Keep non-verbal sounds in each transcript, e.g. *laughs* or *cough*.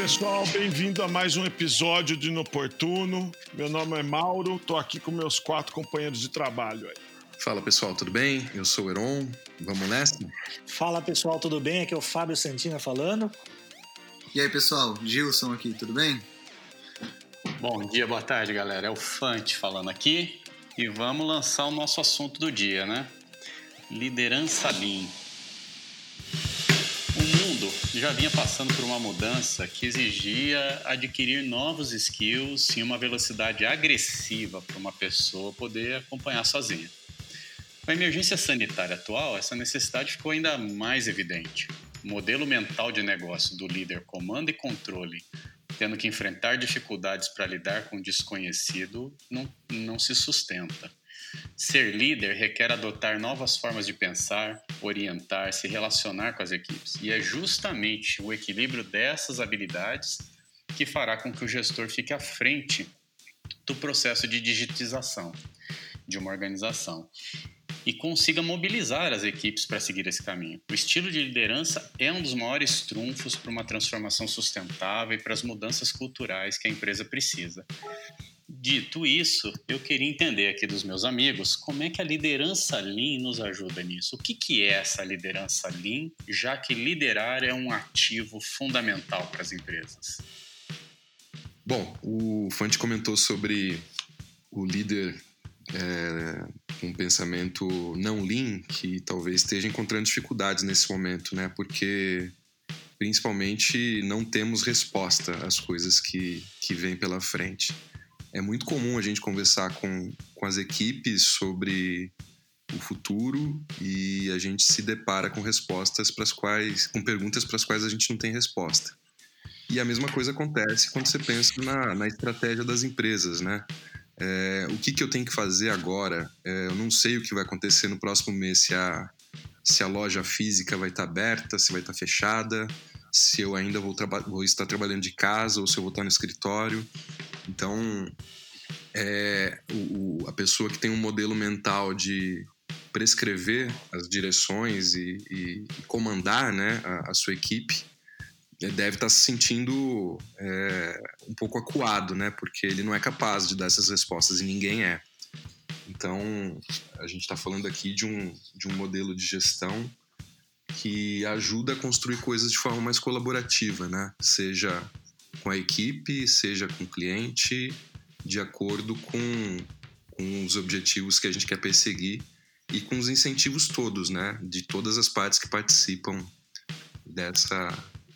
Oi, pessoal, bem-vindo a mais um episódio de Inoportuno. Meu nome é Mauro, tô aqui com meus quatro companheiros de trabalho aí. Fala pessoal, tudo bem? Eu sou o Heron, vamos nessa? Fala pessoal, tudo bem? Aqui é o Fábio Santina falando. E aí pessoal, Gilson aqui, tudo bem? Bom dia, boa tarde galera, é o Fante falando aqui e vamos lançar o nosso assunto do dia, né? Liderança Lean já vinha passando por uma mudança que exigia adquirir novos skills em uma velocidade agressiva para uma pessoa poder acompanhar sozinha. Com a emergência sanitária atual, essa necessidade ficou ainda mais evidente. O modelo mental de negócio do líder comando e controle, tendo que enfrentar dificuldades para lidar com o desconhecido, não, não se sustenta. Ser líder requer adotar novas formas de pensar, orientar, se relacionar com as equipes. E é justamente o equilíbrio dessas habilidades que fará com que o gestor fique à frente do processo de digitização de uma organização e consiga mobilizar as equipes para seguir esse caminho. O estilo de liderança é um dos maiores trunfos para uma transformação sustentável e para as mudanças culturais que a empresa precisa. Dito isso, eu queria entender aqui dos meus amigos como é que a liderança Lean nos ajuda nisso. O que, que é essa liderança Lean, já que liderar é um ativo fundamental para as empresas? Bom, o Fante comentou sobre o líder é, um pensamento não Lean, que talvez esteja encontrando dificuldades nesse momento, né? Porque principalmente não temos resposta às coisas que, que vêm pela frente é muito comum a gente conversar com, com as equipes sobre o futuro e a gente se depara com respostas para as quais, com perguntas para as quais a gente não tem resposta. E a mesma coisa acontece quando você pensa na, na estratégia das empresas, né? É, o que, que eu tenho que fazer agora? É, eu não sei o que vai acontecer no próximo mês, se a, se a loja física vai estar aberta, se vai estar fechada, se eu ainda vou, vou estar trabalhando de casa ou se eu vou estar no escritório. Então, é, o, a pessoa que tem um modelo mental de prescrever as direções e, e, e comandar né, a, a, sua equipe é, deve estar se sentindo é, um pouco acuado, né? Porque ele não é capaz de dar essas respostas e ninguém é. Então, a gente está falando aqui de um, de um modelo de gestão que ajuda a construir coisas de forma mais colaborativa, né? Seja com a equipe, seja com o cliente, de acordo com, com os objetivos que a gente quer perseguir e com os incentivos todos, né, de todas as partes que participam dessa,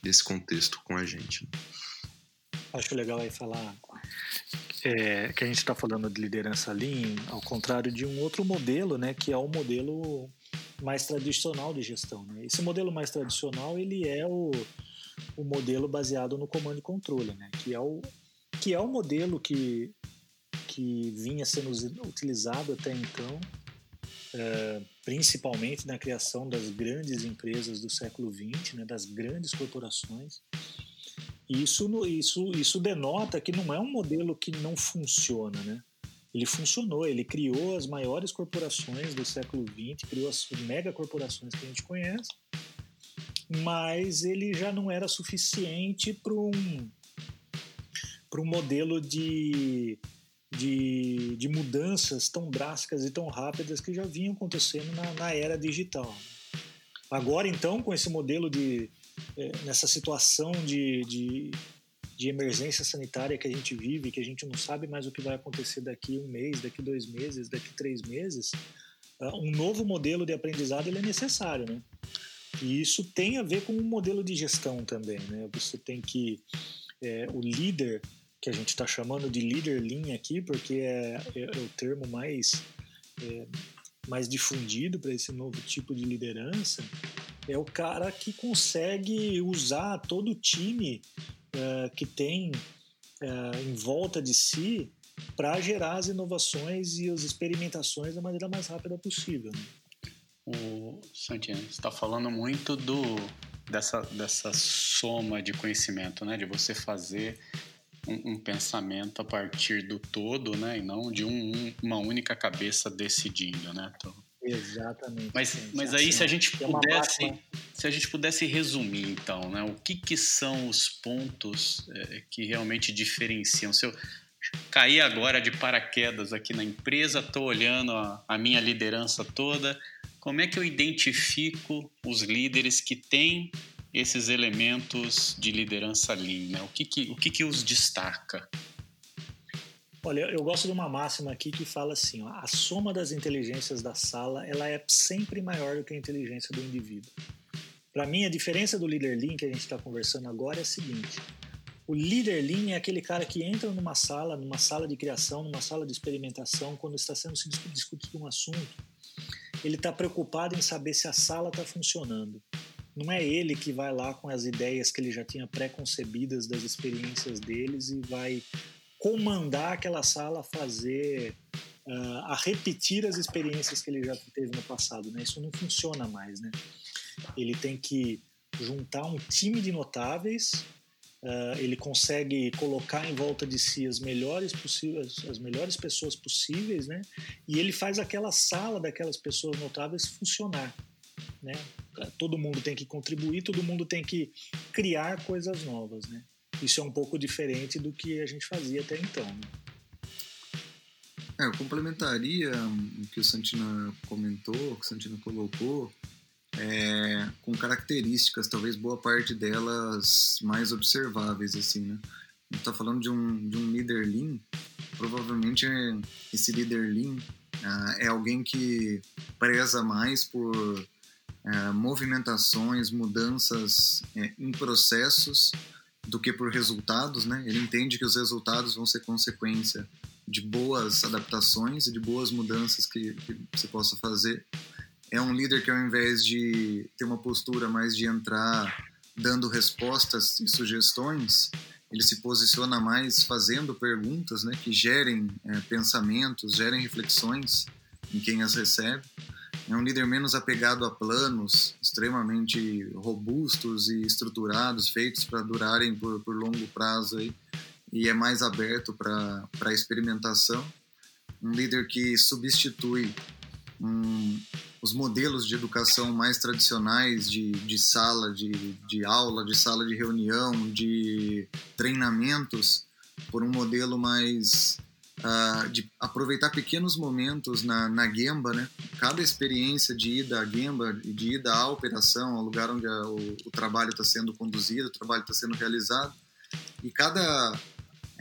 desse contexto com a gente. Acho legal aí falar é, que a gente está falando de liderança Lean, ao contrário de um outro modelo, né, que é o modelo mais tradicional de gestão. Né? Esse modelo mais tradicional ele é o o modelo baseado no comando e controle, né? que, é o, que é o modelo que, que vinha sendo utilizado até então, é, principalmente na criação das grandes empresas do século XX, né? das grandes corporações. Isso, isso, isso denota que não é um modelo que não funciona, né? Ele funcionou, ele criou as maiores corporações do século XX, criou as mega corporações que a gente conhece, mas ele já não era suficiente para um, para um modelo de, de, de, mudanças tão drásticas e tão rápidas que já vinham acontecendo na, na era digital. Agora, então, com esse modelo de. É, nessa situação de, de, de, emergência sanitária que a gente vive, que a gente não sabe mais o que vai acontecer daqui um mês, daqui dois meses, daqui três meses, uh, um novo modelo de aprendizado ele é necessário, né? E isso tem a ver com o um modelo de gestão também, né? Você tem que é, o líder que a gente está chamando de líder linha aqui, porque é, é, é o termo mais é, mais difundido para esse novo tipo de liderança, é o cara que consegue usar todo o time é, que tem é, em volta de si para gerar as inovações e as experimentações da maneira mais rápida possível. Né? O Santino está falando muito do dessa, dessa soma de conhecimento, né? De você fazer um, um pensamento a partir do todo, né? E não de um, uma única cabeça decidindo, né? Tô Exatamente. Mas, mas aí, se a gente pudesse, se a gente pudesse resumir, então, né, o que, que são os pontos é, que realmente diferenciam? Se eu cair agora de paraquedas aqui na empresa, estou olhando a, a minha liderança toda, como é que eu identifico os líderes que têm esses elementos de liderança Lean? Né? O, que, que, o que, que os destaca? Olha, eu gosto de uma máxima aqui que fala assim: ó, a soma das inteligências da sala ela é sempre maior do que a inteligência do indivíduo. Para mim, a diferença do líder Lean que a gente está conversando agora é a seguinte: o líder Lean é aquele cara que entra numa sala, numa sala de criação, numa sala de experimentação, quando está sendo discutido um assunto, ele está preocupado em saber se a sala está funcionando. Não é ele que vai lá com as ideias que ele já tinha pré-concebidas das experiências deles e vai comandar aquela sala a fazer, uh, a repetir as experiências que ele já teve no passado. Né? Isso não funciona mais. Né? Ele tem que juntar um time de notáveis, uh, ele consegue colocar em volta de si as melhores possíveis, as melhores pessoas possíveis, né? E ele faz aquela sala daquelas pessoas notáveis funcionar, né? Todo mundo tem que contribuir, todo mundo tem que criar coisas novas, né? Isso é um pouco diferente do que a gente fazia até então. Né? É, eu complementaria o que o Santina comentou, o que o Santina colocou, é, com características, talvez boa parte delas mais observáveis, assim, né? A gente está falando de um, de um líder lean, provavelmente esse líder lean uh, é alguém que preza mais por uh, movimentações, mudanças uh, em processos do que por resultados, né? Ele entende que os resultados vão ser consequência de boas adaptações e de boas mudanças que, que você possa fazer. É um líder que ao invés de ter uma postura mais de entrar dando respostas e sugestões, ele se posiciona mais fazendo perguntas, né, que gerem é, pensamentos, gerem reflexões em quem as recebe é um líder menos apegado a planos extremamente robustos e estruturados, feitos para durarem por, por longo prazo aí, e é mais aberto para a experimentação. Um líder que substitui um, os modelos de educação mais tradicionais de, de sala de, de aula, de sala de reunião, de treinamentos, por um modelo mais uh, de aproveitar pequenos momentos na, na Gemba, né? Cada experiência de ida à Gemba, de ida à operação, ao lugar onde a, o, o trabalho está sendo conduzido, o trabalho está sendo realizado, e cada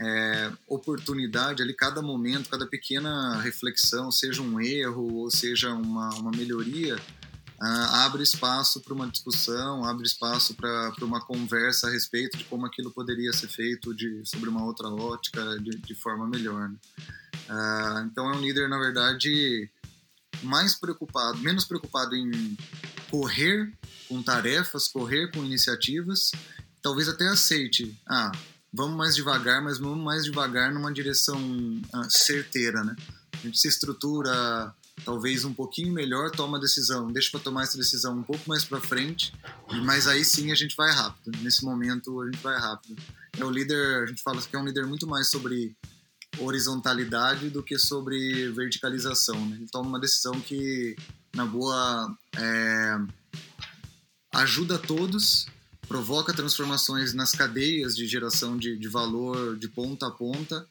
é, oportunidade ali, cada momento, cada pequena reflexão, seja um erro ou seja uma, uma melhoria, uh, abre espaço para uma discussão, abre espaço para uma conversa a respeito de como aquilo poderia ser feito de, sobre uma outra ótica, de, de forma melhor. Né? Uh, então é um líder, na verdade, mais preocupado, menos preocupado em correr com tarefas, correr com iniciativas, talvez até aceite, ah, vamos mais devagar, mas vamos mais devagar numa direção uh, certeira, né? A gente se estrutura talvez um pouquinho melhor, toma a decisão, deixa para tomar essa decisão um pouco mais para frente, mas aí sim a gente vai rápido. Nesse momento a gente vai rápido. É o líder, a gente fala que é um líder muito mais sobre horizontalidade do que sobre verticalização. Né? Ele toma uma decisão que, na boa, é, ajuda todos, provoca transformações nas cadeias de geração de, de valor de ponta a ponta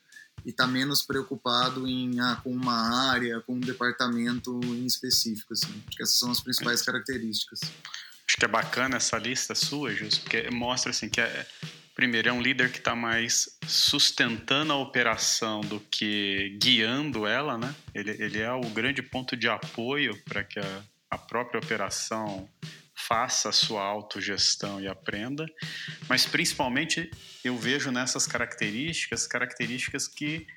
e está menos preocupado em ah, com uma área, com um departamento em específico. Assim. Acho que essas são as principais características. Acho que é bacana essa lista sua, Jus, porque mostra assim que é, primeiro é um líder que está mais sustentando a operação do que guiando ela, né? Ele, ele é o grande ponto de apoio para que a, a própria operação faça a sua autogestão e aprenda, mas principalmente eu vejo nessas características características que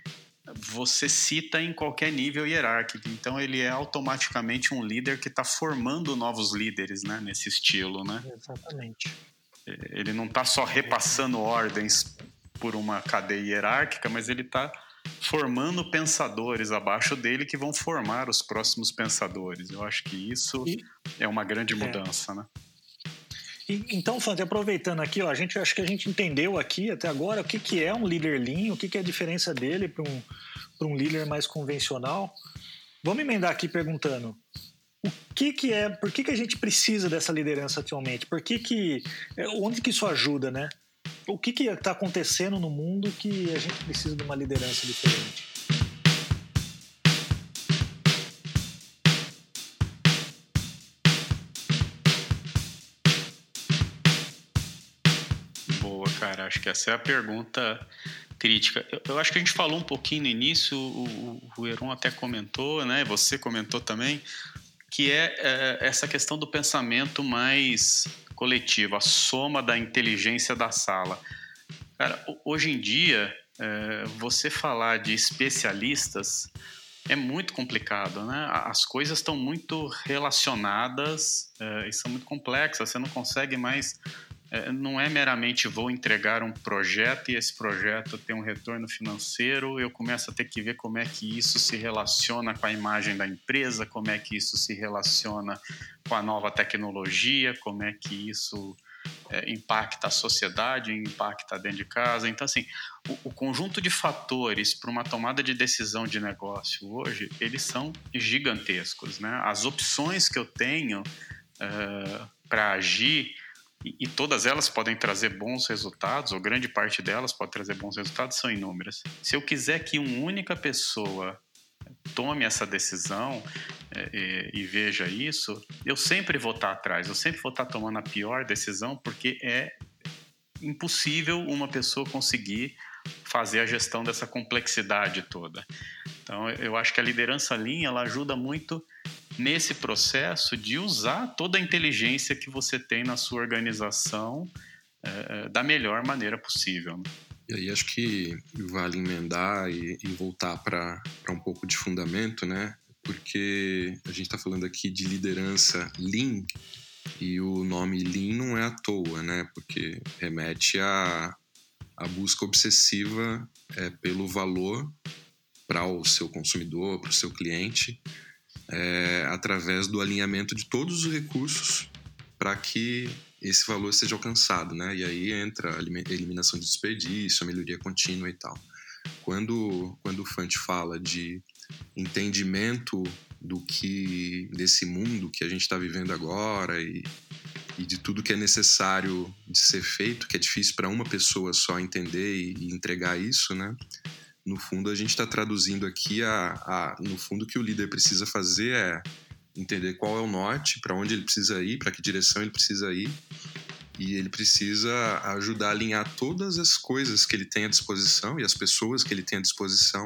você cita em qualquer nível hierárquico. Então ele é automaticamente um líder que está formando novos líderes, né, nesse estilo, né? Exatamente. Ele não está só repassando ordens por uma cadeia hierárquica, mas ele está formando pensadores abaixo dele que vão formar os próximos pensadores. Eu acho que isso e, é uma grande é. mudança, né? E, então, Fante, aproveitando aqui, ó, a gente acho que a gente entendeu aqui até agora o que, que é um líder lean, o que, que é a diferença dele para um, um líder mais convencional. Vamos emendar aqui perguntando: o que que é, por que que a gente precisa dessa liderança atualmente? Por que que, é, onde que isso ajuda, né? O que está acontecendo no mundo que a gente precisa de uma liderança diferente? Boa, cara. Acho que essa é a pergunta crítica. Eu, acho que a gente falou um pouquinho no início, o, o Heron até comentou, né? Você comentou também que é, é, essa questão do pensamento mais coletivo, a soma da inteligência da sala. Cara, hoje em dia, é, você falar de especialistas é muito complicado, né? As coisas estão muito relacionadas é, e são muito complexas. Você não consegue mais não é meramente vou entregar um projeto e esse projeto tem um retorno financeiro, eu começo a ter que ver como é que isso se relaciona com a imagem da empresa, como é que isso se relaciona com a nova tecnologia, como é que isso é, impacta a sociedade, impacta dentro de casa. Então, assim, o, o conjunto de fatores para uma tomada de decisão de negócio hoje, eles são gigantescos, né? As opções que eu tenho uh, para agir e, todas elas podem trazer bons resultados, ou grande parte delas pode trazer bons resultados, são inúmeras. Se eu quiser que uma única pessoa tome essa decisão é, e, e, veja isso, eu sempre vou estar atrás, eu sempre vou estar tomando a pior decisão, porque é impossível uma pessoa conseguir fazer a gestão dessa complexidade toda. Então, eu acho que a liderança linha ela ajuda muito nesse processo de usar toda a inteligência que você tem na sua organização é, da melhor maneira possível. Né? E aí acho que vale emendar e, e voltar para um pouco de fundamento, né? Porque a gente está falando aqui de liderança Lean e o nome Lean não é à toa, né? Porque remete a, a busca obsessiva é, pelo valor para o seu consumidor, para o seu cliente, é, através do alinhamento de todos os recursos para que esse valor seja alcançado, né? E aí entra a eliminação de desperdício, a melhoria contínua e tal. Quando quando o Fante fala de entendimento do que desse mundo que a gente está vivendo agora e, e de tudo que é necessário de ser feito, que é difícil para uma pessoa só entender e, e entregar isso, né? No fundo, a gente está traduzindo aqui a, a, no fundo, o que o líder precisa fazer é entender qual é o norte, para onde ele precisa ir, para que direção ele precisa ir, e ele precisa ajudar a alinhar todas as coisas que ele tem à disposição e as pessoas que ele tem à disposição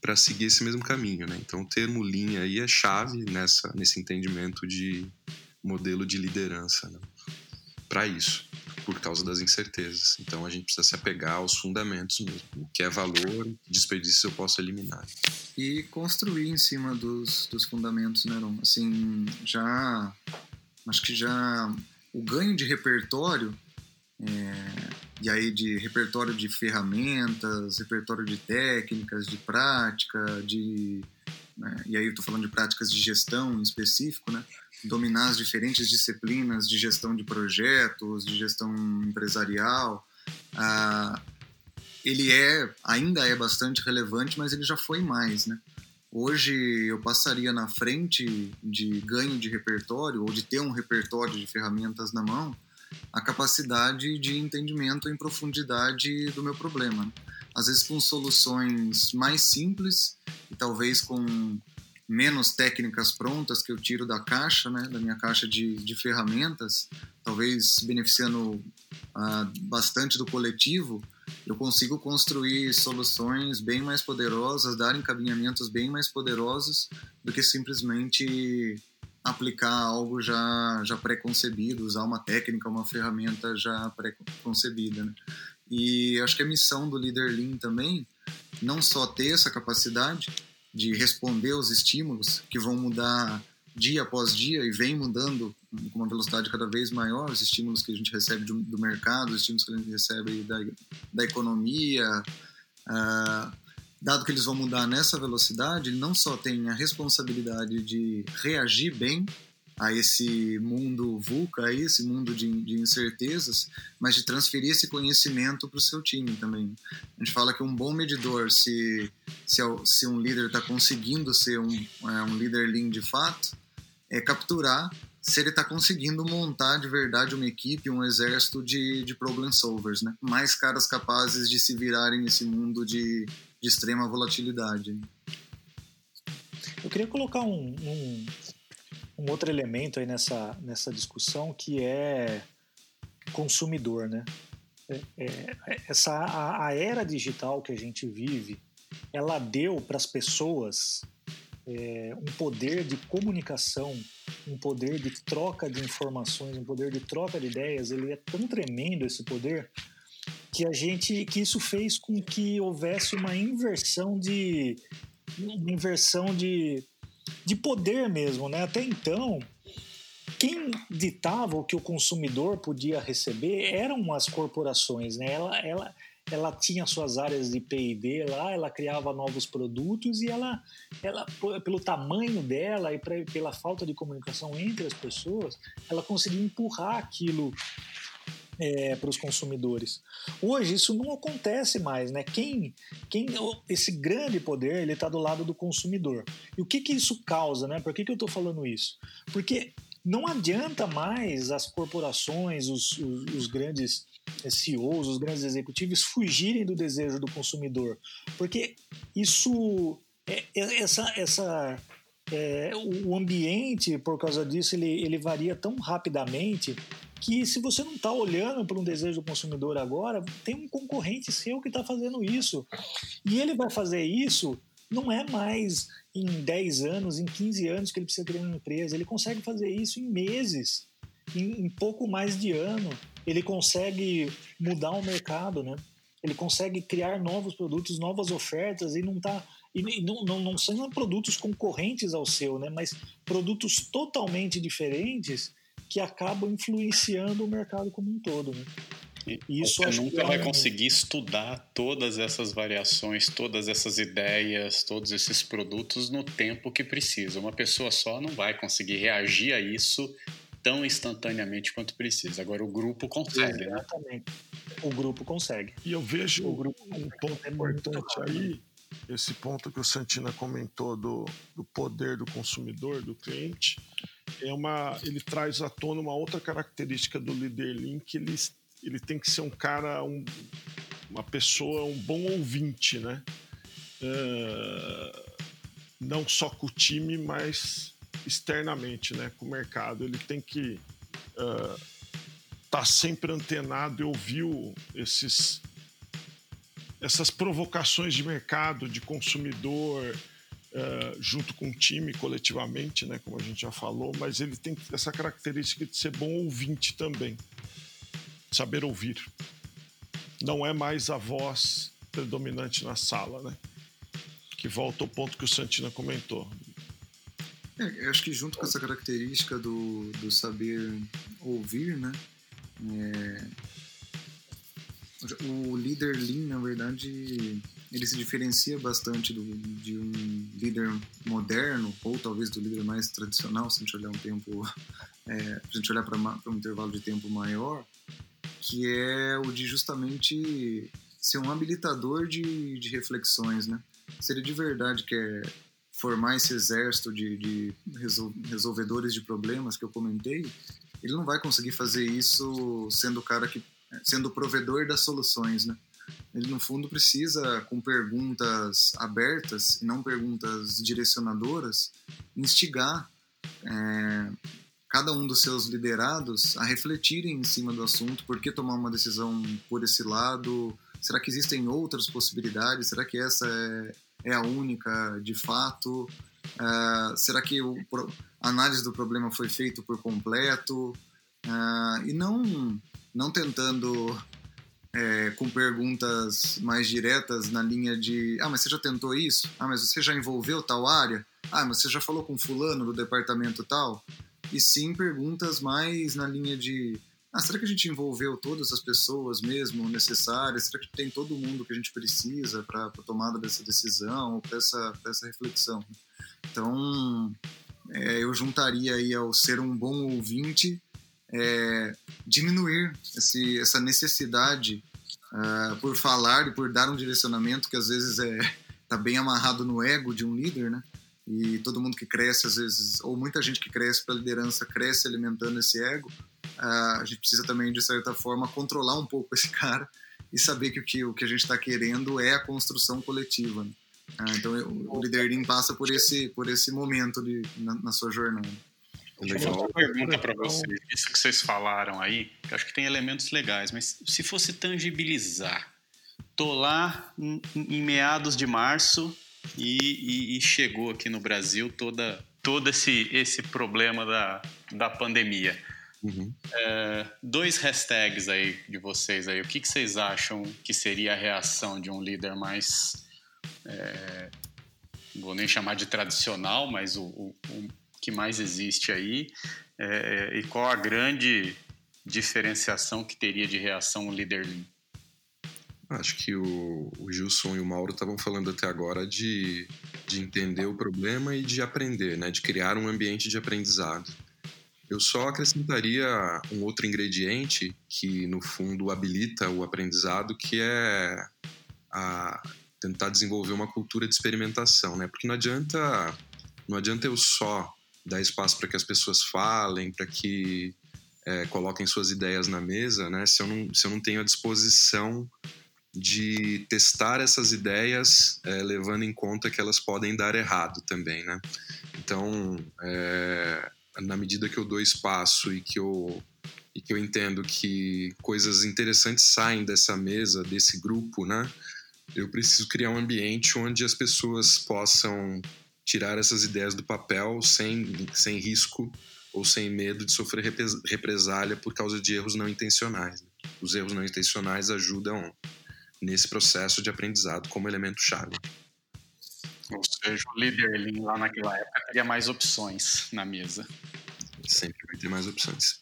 para seguir esse mesmo caminho, né? Então, o termo linha aí é chave nessa nesse entendimento de modelo de liderança, né? Para isso por causa das incertezas. Então a gente precisa se apegar aos fundamentos mesmo. O que é valor, desperdício eu posso eliminar. E construir em cima dos, dos fundamentos, né, Ron? Assim, já. Acho que já. O ganho de repertório. É, e aí de repertório de ferramentas, repertório de técnicas, de prática, de né? e aí eu estou falando de práticas de gestão em específico, né? Dominar as diferentes disciplinas de gestão de projetos, de gestão empresarial, ah, ele é ainda é bastante relevante, mas ele já foi mais, né? Hoje eu passaria na frente de ganho de repertório ou de ter um repertório de ferramentas na mão, a capacidade de entendimento em profundidade do meu problema. Às vezes com soluções mais simples e talvez com menos técnicas prontas que eu tiro da caixa, né, da minha caixa de, de ferramentas, talvez beneficiando uh, bastante do coletivo, eu consigo construir soluções bem mais poderosas, dar encaminhamentos bem mais poderosos do que simplesmente aplicar algo já, já pré-concebido, usar uma técnica, uma ferramenta já pré-concebida. Né? E acho que a missão do Leader Lean também, não só ter essa capacidade, de responder aos estímulos que vão mudar dia após dia e vem mudando com uma velocidade cada vez maior, os estímulos que a gente recebe do, do mercado, os estímulos que a gente recebe da, da economia, uh, dado que eles vão mudar nessa velocidade, ele não só tem a responsabilidade de reagir bem a esse mundo VUCA, a esse mundo de, de incertezas, mas de transferir esse conhecimento para o seu time também. A gente fala que um bom medidor, se, se, se um líder está conseguindo ser um, é, um líder lean de fato, é capturar se ele está conseguindo montar de verdade uma equipe, um exército de, de problem solvers, né? Mais caras capazes de se virarem nesse mundo de, de extrema volatilidade. Eu queria colocar um, um, um, outro elemento aí nessa, nessa discussão que é consumidor, né? É, é, essa a, a, era digital que a gente vive, ela deu para as pessoas é, um poder de comunicação, um poder de troca de informações, um poder de troca de ideias. Ele é tão tremendo esse poder que a gente que isso fez com que houvesse uma inversão de uma inversão de, de poder mesmo, né? Até então, quem ditava o que o consumidor podia receber eram as corporações, né? Ela, ela, ela tinha suas áreas de P&D lá, ela criava novos produtos e ela, ela pelo tamanho dela e pra, pela falta de comunicação entre as pessoas, ela conseguia empurrar aquilo é, para os consumidores. Hoje isso não acontece mais, né? Quem, quem esse grande poder ele está do lado do consumidor. E o que que isso causa, né? Por que que eu estou falando isso? Porque não adianta mais as corporações, os, os, os grandes CEOs, os grandes executivos fugirem do desejo do consumidor, porque isso, é, é, essa, essa, é, o ambiente por causa disso ele, ele varia tão rapidamente que se você não está olhando para um desejo do consumidor agora, tem um concorrente seu que está fazendo isso. E ele vai fazer isso não é mais em 10 anos, em 15 anos que ele precisa criar uma empresa. Ele consegue fazer isso em meses, em, em pouco mais de ano. Ele consegue mudar o mercado, né? Ele consegue criar novos produtos, novas ofertas e não está e não, não, não são produtos concorrentes ao seu, né? Mas produtos totalmente diferentes que acabam influenciando o mercado como um todo. Né? E isso Você nunca é vai conseguir estudar todas essas variações, todas essas ideias, todos esses produtos no tempo que precisa. Uma pessoa só não vai conseguir reagir a isso tão instantaneamente quanto precisa. Agora o grupo consegue, né? Exatamente. Né? O grupo consegue. E eu vejo o grupo um ponto é importante aí, esse ponto que o Santina comentou do, do poder do consumidor, do cliente é uma, ele traz à tona uma outra característica do líder que ele, ele tem que ser um cara, um, uma pessoa, um bom ouvinte, né? Uh, não só com o time, mas externamente, né? Com o mercado. Ele tem que estar uh, tá sempre antenado e ouvir esses, essas provocações de mercado, de consumidor, uh, junto com o time, coletivamente, né, como a gente já falou, mas ele tem essa característica de ser bom ouvinte também. Saber ouvir. Não é mais a voz predominante na sala, né? Que volta ao ponto que o Santina comentou. É, acho que junto com essa característica do, do saber ouvir, né? É, o líder Lean, na verdade, ele se diferencia bastante do, de um líder moderno, ou talvez do líder mais tradicional, se a gente olhar um tempo, é, se a gente olhar para um intervalo de tempo maior, que é o de justamente ser um habilitador de, de reflexões, né? Se ele de verdade quer formar esse exército de, de resolvedores de problemas que eu comentei, ele não vai conseguir fazer isso sendo o cara que sendo o provedor das soluções, né? Ele no fundo precisa com perguntas abertas e não perguntas direcionadoras instigar é, cada um dos seus liderados a refletirem em cima do assunto, por que tomar uma decisão por esse lado, será que existem outras possibilidades, será que essa é, é a única de fato, uh, será que o, a análise do problema foi feita por completo, uh, e não não tentando é, com perguntas mais diretas na linha de ah, mas você já tentou isso? Ah, mas você já envolveu tal área? Ah, mas você já falou com fulano do departamento tal? E sim perguntas mais na linha de ah, será que a gente envolveu todas as pessoas mesmo necessárias? Será que tem todo mundo que a gente precisa para a tomada dessa decisão, para essa, essa reflexão? Então, é, eu juntaria aí ao ser um bom ouvinte é, diminuir esse, essa necessidade uh, por falar e por dar um direcionamento que às vezes é tá bem amarrado no ego de um líder, né? e todo mundo que cresce, às vezes, ou muita gente que cresce pela liderança, cresce alimentando esse ego, uh, a gente precisa também, de certa forma, controlar um pouco esse cara e saber que o que, o que a gente está querendo é a construção coletiva. Né? Uh, então, o Lean passa por esse, por esse momento de, na, na sua jornada. Legal. Uma pergunta para vocês. Isso que vocês falaram aí, que acho que tem elementos legais, mas se fosse tangibilizar, tô lá em, em meados de março e, e, e, chegou aqui no Brasil toda, todo esse, esse problema da, da pandemia. Uhum. É, dois hashtags aí de vocês aí. O que, que vocês acham que seria a reação de um líder mais. É, vou nem chamar de tradicional, mas o, o que mais existe aí? É, e qual a grande diferenciação que teria de reação um líder lean? Acho que o, o Gilson e o Mauro estavam falando até agora de, de entender o problema e de aprender, né? de criar um ambiente de aprendizado. Eu só acrescentaria um outro ingrediente que, no fundo, habilita o aprendizado, que é a tentar desenvolver uma cultura de experimentação, né? Porque não adianta, não adianta eu só dar espaço para que as pessoas falem, para que é, coloquem suas ideias na mesa, né? Se eu não, se eu não tenho a disposição de testar essas ideias, é, levando em conta que elas podem dar errado também, né? Então, é, na medida que eu dou espaço e que eu e que eu entendo que coisas interessantes saem dessa mesa, desse grupo, né? Eu preciso criar um ambiente onde as pessoas possam tirar essas ideias do papel sem, sem risco ou sem medo de sofrer represália por causa de erros não intencionais. Né? Os erros não intencionais ajudam nesse processo de aprendizado como elemento chave. Ou seja, o líder Lean lá naquela época teria mais opções na mesa. Sempre vai ter mais opções.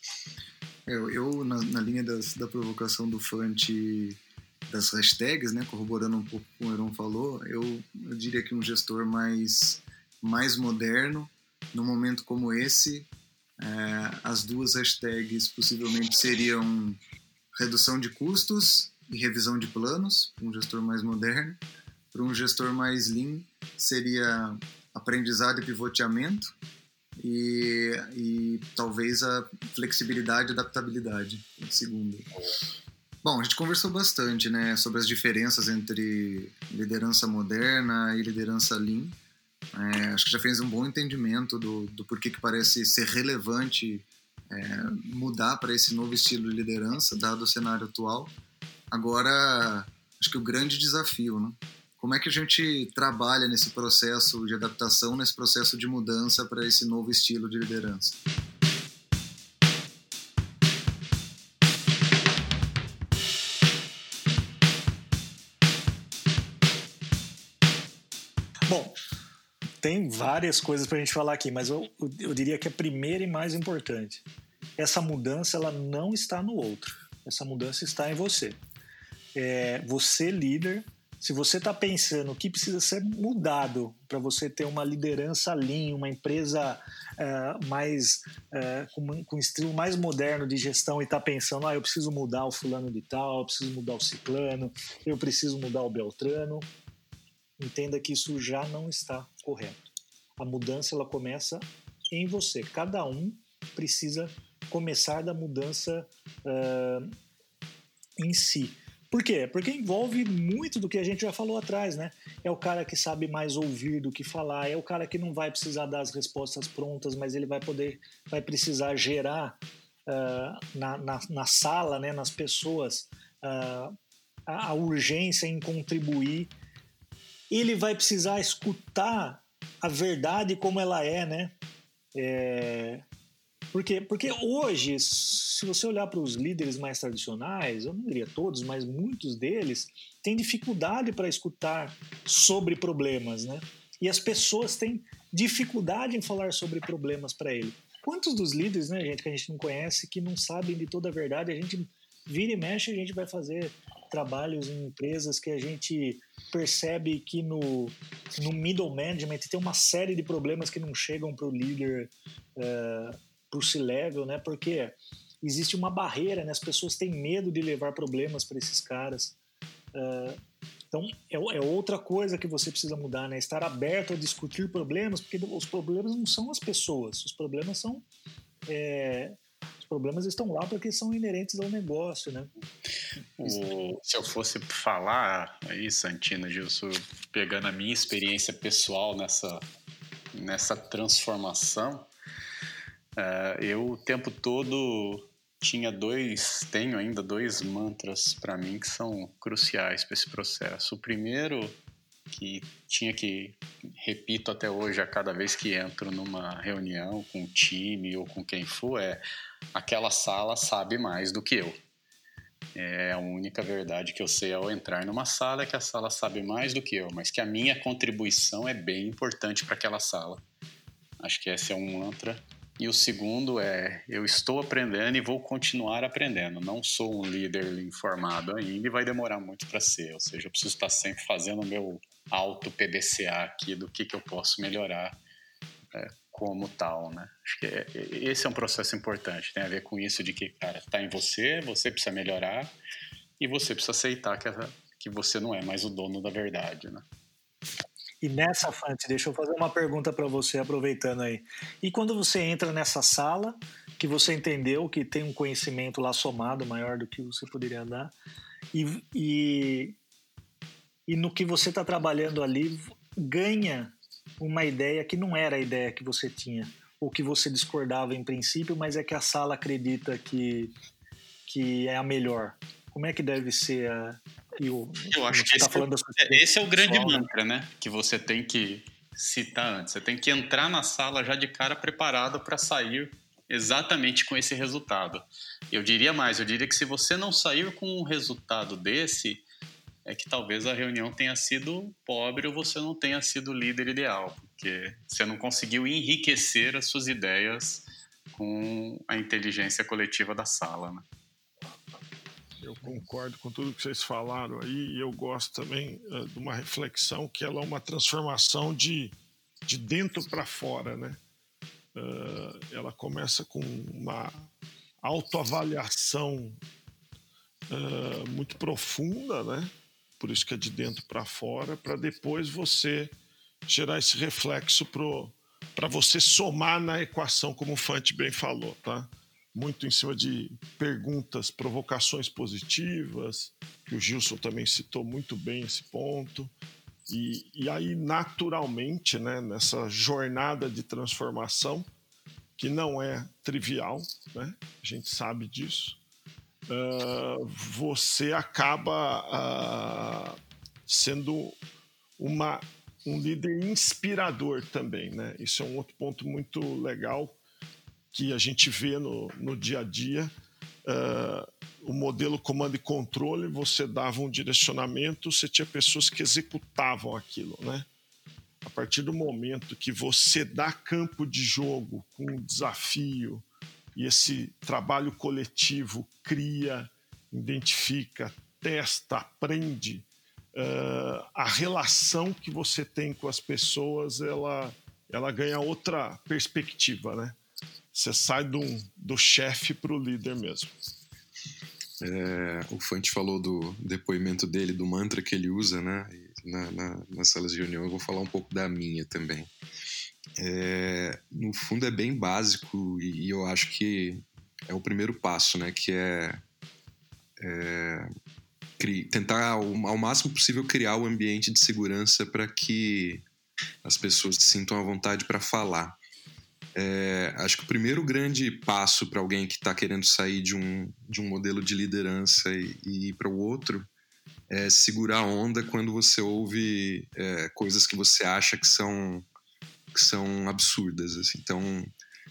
Eu, eu na, na, linha das, da provocação do Fante das hashtags, né, corroborando um pouco com o Heron falou, eu, eu diria que um gestor mais, mais moderno, num momento como esse, é, as duas hashtags possivelmente seriam redução de custos e revisão de planos, para um gestor mais moderno. Para um gestor mais lean, seria aprendizado e pivoteamento, e, e talvez a flexibilidade e adaptabilidade, segundo. Bom, a gente conversou bastante né, sobre as diferenças entre liderança moderna e liderança lean. É, acho que já fez um bom entendimento do, do porquê que parece ser relevante é, mudar para esse novo estilo de liderança, dado o cenário atual. Agora, acho que o grande desafio, né? Como é que a gente trabalha nesse processo de adaptação, nesse processo de mudança para esse novo estilo de liderança? Tem várias coisas para a gente falar aqui, mas eu, eu diria que a primeira e mais importante, essa mudança ela não está no outro, essa mudança está em você. É, você líder, se você está pensando o que precisa ser mudado para você ter uma liderança lean, uma empresa é, mais é, com, com um estilo mais moderno de gestão e está pensando, ah, eu preciso mudar o fulano de tal, eu preciso mudar o ciclano, eu preciso mudar o beltrano, entenda que isso já não está correto. A mudança ela começa em você. Cada um precisa começar da mudança uh, em si. Por quê? Porque envolve muito do que a gente já falou atrás, né? É o cara que sabe mais ouvir do que falar, é o cara que não vai precisar das respostas prontas, mas ele vai poder, vai precisar gerar uh, na, na, na, sala, né, nas pessoas, uh, a, a urgência em contribuir. Ele vai precisar escutar a verdade como ela é, né? É, porque, porque hoje, se você olhar para os líderes mais tradicionais, eu não diria todos, mas muitos deles têm dificuldade para escutar sobre problemas, né? E as pessoas têm dificuldade em falar sobre problemas para ele. Quantos dos líderes, né, gente, que a gente não conhece, que não sabem de toda a verdade, a gente vira e mexe, a gente vai fazer trabalhos em empresas que a gente percebe que no, no middle management tem uma série de problemas que não chegam para o líder uh, para o C-level, né? Porque existe uma barreira, né? As pessoas têm medo de levar problemas para esses caras. Uh, Então, é, é, outra coisa que você precisa mudar, né? Estar aberto a discutir problemas, porque os problemas não são as pessoas, os problemas são. É, os problemas estão lá porque são inerentes ao negócio, né? O, se eu fosse falar aí, Santino, Gilson, pegando a minha experiência pessoal nessa, nessa transformação, é, eu o tempo todo tinha dois, tenho ainda dois mantras para mim que são cruciais para esse processo. O primeiro que tinha que repito até hoje a cada vez que entro numa reunião com o time ou com quem for é aquela sala sabe mais do que eu. É a única verdade que eu sei ao entrar numa sala é que a sala sabe mais do que eu, mas que a minha contribuição é bem importante para aquela sala. Acho que esse é um mantra e o segundo é: eu estou aprendendo e vou continuar aprendendo. Não sou um líder informado ainda e vai demorar muito para ser. Ou seja, eu preciso estar sempre fazendo o meu auto PDCA aqui do que, que eu posso melhorar é, como tal, né? Acho que é, esse é um processo importante. Tem a ver com isso de que, cara, está em você, você precisa melhorar e você precisa aceitar que, que você não é mais o dono da verdade, né? E nessa, Fante, deixa eu fazer uma pergunta para você, aproveitando aí. E quando você entra nessa sala, que você entendeu que tem um conhecimento lá somado maior do que você poderia dar, e, e, e no que você está trabalhando ali, ganha uma ideia que não era a ideia que você tinha, ou que você discordava em princípio, mas é que a sala acredita que, que é a melhor. Como é que deve ser a, eu, eu acho que tá esse, é, esse, é, o grande pessoal, né? mantra, né? Que você tem que citar antes. Você tem que entrar na sala já de cara preparado para sair exatamente com esse resultado. Eu diria mais, eu diria que se você não sair com um resultado desse, é que talvez a reunião tenha sido pobre ou você não tenha sido o líder ideal, porque você não conseguiu enriquecer as suas ideias com a inteligência coletiva da sala, né? Eu concordo com tudo que vocês falaram aí e eu gosto também uh, de uma reflexão que ela é uma transformação de, de dentro para fora, né? Uh, ela começa com uma autoavaliação uh, muito profunda, né? Por isso que é de dentro para fora, para depois você gerar esse reflexo para você somar na equação, como o Fante bem falou, tá? muito em cima de perguntas, provocações positivas, que o Gilson também citou muito bem esse ponto. E, e aí, naturalmente, né, nessa jornada de transformação, que não é trivial, né, a gente sabe disso, uh, você acaba uh, sendo uma, um líder inspirador também. Né? Isso é um outro ponto muito legal que a gente vê no, no dia a dia. Uh, o modelo comando e controle, você dava um direcionamento, você tinha pessoas que executavam aquilo, né? A partir do momento que você dá campo de jogo com um desafio e esse trabalho coletivo cria, identifica, testa, aprende, uh, a relação que você tem com as pessoas, ela, ela ganha outra perspectiva, né? Você sai do, do chefe para o líder mesmo. É, o Fante falou do depoimento dele, do mantra que ele usa, né? Na, na, nas salas de reunião, eu vou falar um pouco da minha também. É, no fundo é bem básico e, e, eu acho que é o primeiro passo, né? Que é, é tentar ao, ao, máximo possível criar o ambiente de segurança para que as pessoas se sintam à vontade para falar. É, acho que o primeiro grande passo para alguém que está querendo sair de um, de um modelo de liderança e, e ir para o outro é segurar a onda quando você ouve é, coisas que você acha que são, que são absurdas. Assim. Então,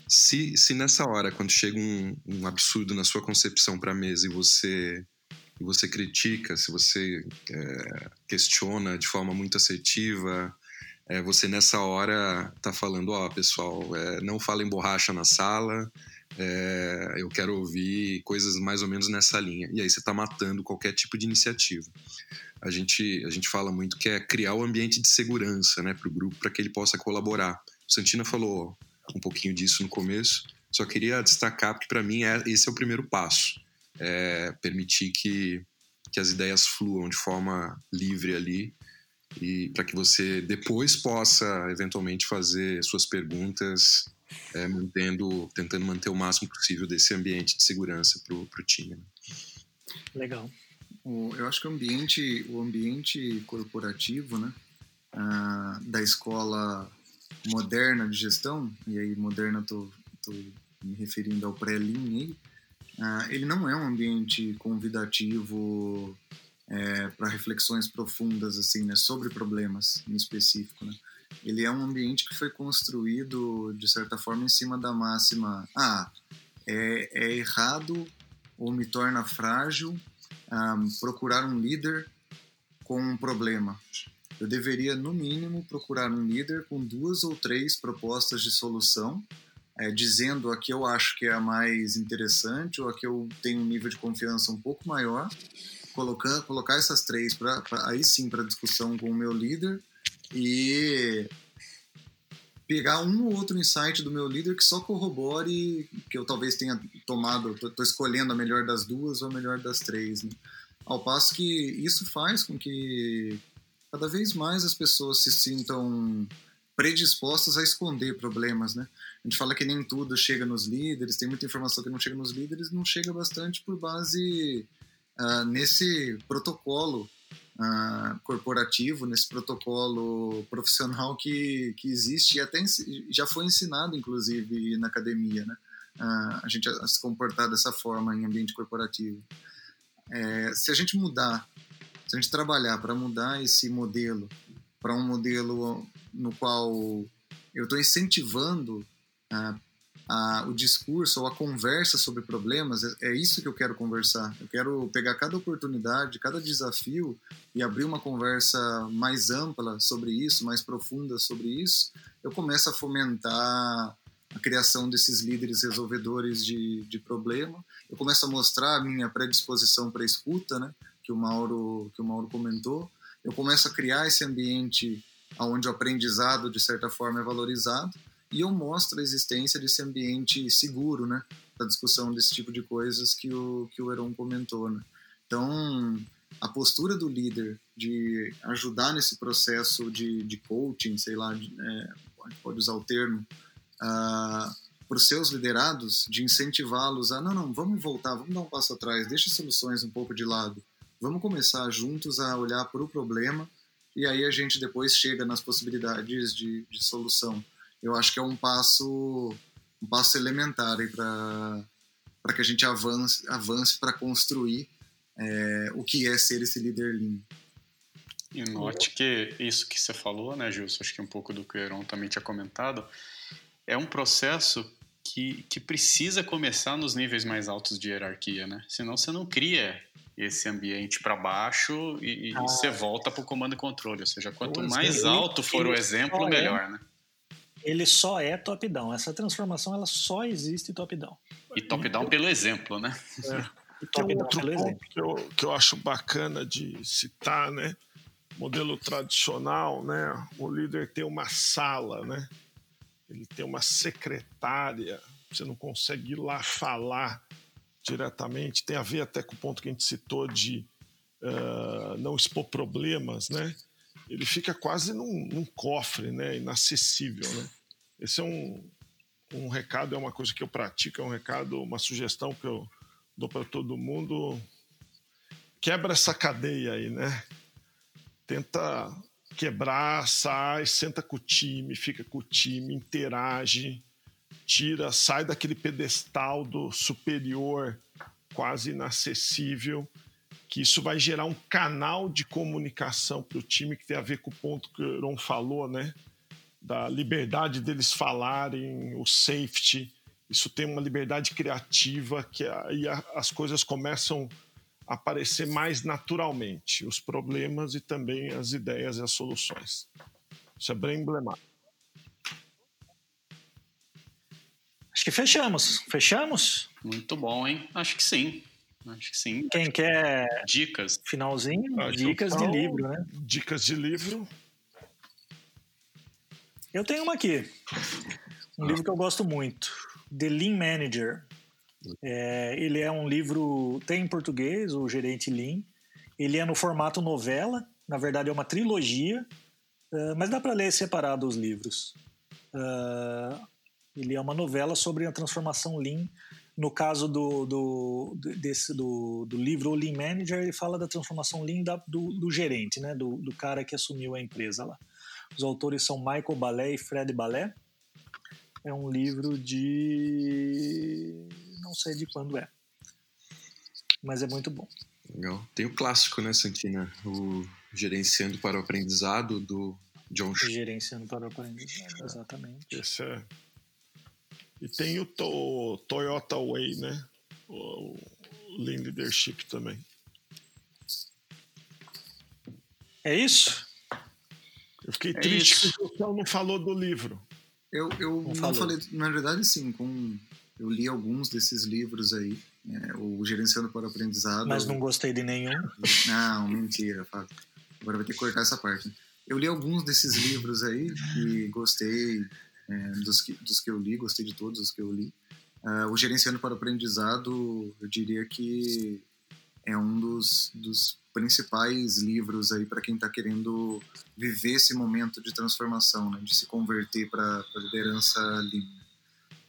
se, se nessa hora, quando chega um, um absurdo na sua concepção para a mesa e você, e você critica, se você é, questiona de forma muito assertiva, é, você nessa hora tá falando, ó, oh, pessoal, é, não falem borracha na sala, é, eu quero ouvir coisas mais ou menos nessa linha. E aí você está matando qualquer tipo de iniciativa. A gente, a gente fala muito que é criar o um ambiente de segurança né, para o grupo, para que ele possa colaborar. O Santina falou um pouquinho disso no começo, só queria destacar, porque para mim é, esse é o primeiro passo. É permitir que que as ideias fluam de forma livre ali e para que você depois possa eventualmente fazer suas perguntas, é, mantendo, tentando manter o máximo possível desse ambiente de segurança para o time. Né? Legal. eu acho que o ambiente, o ambiente corporativo, né, ah, da escola moderna de gestão, e aí moderna estou me referindo ao pré-lean, ah, ele não é um ambiente convidativo é, para reflexões profundas assim, né, sobre problemas em específico. Né? Ele é um ambiente que foi construído de certa forma em cima da máxima: ah, é, é errado ou me torna frágil um, ah, procurar um líder com um problema. Eu deveria, no mínimo, procurar um líder com duas ou três propostas de solução, é, dizendo a que eu acho que é a mais interessante ou a que eu tenho um nível de confiança um pouco maior, colocar, colocar essas três para aí sim para discussão com o meu líder e pegar um ou outro insight do meu líder que só corrobore que eu talvez tenha tomado, estou escolhendo a melhor das duas ou a melhor das três. Né? Ao passo que isso faz com que cada vez mais as pessoas se sintam predispostas a esconder problemas, né? A gente fala que nem tudo chega nos líderes, tem muita informação que não chega nos líderes, não chega bastante por base uh, nesse protocolo uh, corporativo, nesse protocolo profissional que, que existe e até já foi ensinado, inclusive, na academia, né? Uh, a gente a se comportar dessa forma em ambiente corporativo. É, se a gente mudar, se a gente trabalhar para mudar esse modelo para um modelo no qual eu estou incentivando uh, a, o discurso ou a conversa sobre problemas, é, é, isso que eu quero conversar. Eu quero pegar cada oportunidade, cada desafio e abrir uma conversa mais ampla sobre isso, mais profunda sobre isso. Eu começo a fomentar a criação desses líderes resolvedores de, de problema. Eu começo a mostrar a minha predisposição para escuta, né, que o Mauro que o Mauro comentou. Eu começo a criar esse ambiente onde o aprendizado de certa forma é valorizado e eu mostro a existência desse ambiente seguro, né, para discussão desse tipo de coisas que o que o Heron comentou, né. Então, a postura do líder de ajudar nesse processo de, de coaching, sei lá, de, é, pode usar o termo, uh, para os seus liderados, de incentivá-los a, não, não, vamos voltar, vamos dar um passo atrás, deixa soluções um pouco de lado, vamos começar juntos a olhar para o problema e aí a gente depois chega nas possibilidades de, de solução eu acho que é um passo um passo elementar para para que a gente avance avance para construir é, o que é ser esse líder lean. E note que isso que você falou, né, Gilson, acho que um pouco do que o Heron também tinha comentado, é um processo que, que precisa começar nos níveis mais altos de hierarquia, né? Senão você não cria esse ambiente para baixo e, ah. e, você volta para o comando e controle. Ou seja, quanto mais alto for o exemplo, melhor, né? Ele só é top-down. Essa transformação ela só existe top-down. E top-down pelo exemplo, né? É. *laughs* Outro ponto exemplo. que eu, que eu acho bacana de citar, né? Modelo tradicional, né? O líder tem uma sala, né? Ele tem uma secretária. Você não consegue ir lá falar diretamente. Tem a ver até com o ponto que a gente citou de uh, não expor problemas, né? Ele fica quase num, num, cofre, né? Inacessível, né? Esse é um, um recado, é uma coisa que eu pratico, é um recado, uma sugestão que eu dou para todo mundo. Quebra essa cadeia aí, né? Tenta quebrar, sai, senta com o time, fica com o time, interage, tira, sai daquele pedestal do superior quase inacessível que isso vai gerar um canal de comunicação para o time que tem a ver com o ponto que o Ron falou, né? Da liberdade deles falarem, o safety. Isso tem uma liberdade criativa que aí as coisas começam a aparecer mais naturalmente, os problemas e também as ideias e as soluções. Isso é bem emblemático. Acho que fechamos. Fechamos? Muito bom, hein? Acho que sim. Acho que sim. Quem quer dicas? Finalzinho, ah, dicas de livro, né? Dicas de livro. Eu tenho uma aqui. Um ah. livro que eu gosto muito. The Lean Manager. É, ele é um livro, tem em português, o Gerente Lean, Ele é no formato novela, na verdade é uma trilogia, uh, mas dá para ler separado os livros. Uh, ele é uma novela sobre a transformação Lean. No caso do, do, desse, do, do livro O Lean Manager, ele fala da transformação Lean da, do, do, gerente, né? Do, do, cara que assumiu a empresa lá. Os autores são Michael Balé e Fred Balé. É um livro de. não sei de quando é. Mas é muito bom. Legal. Tem o clássico, né, Santina? O Gerenciando para o Aprendizado, do John Gerenciando para o Aprendizado, exatamente. Esse é. E tem o to Toyota Way, né? O, Lean Leadership também. É isso? Eu fiquei é triste isso. porque o não falou do livro. Eu, eu não, não falei, na verdade, sim, com, eu li alguns desses livros aí, né, o Gerenciando para o Aprendizado. Mas não gostei de nenhum. Não, mentira, Fábio. Agora vai ter que cortar essa parte. Eu li alguns desses livros aí e gostei é, dos, que, dos que eu li, gostei de todos os que eu li. Uh, o Gerenciando para o Aprendizado, eu diria que é um dos, dos principais livros aí para quem está querendo viver esse momento de transformação, né, de se converter para a liderança Lean.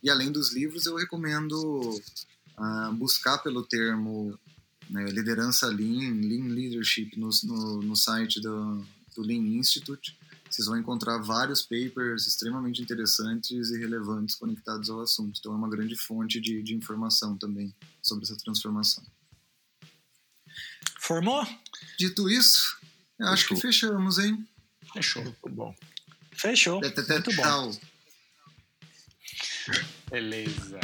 E além dos livros, eu recomendo uh, buscar pelo termo né, liderança Lean, Lean Leadership no, no, no site do, do Lean Institute. Vocês vão encontrar vários papers extremamente interessantes e relevantes conectados ao assunto. Então é uma grande fonte de, de informação também sobre essa transformação. Formou? Dito isso, eu acho que fechamos, hein? Fechou. Muito bom. Fechou. Muito bom. Beleza.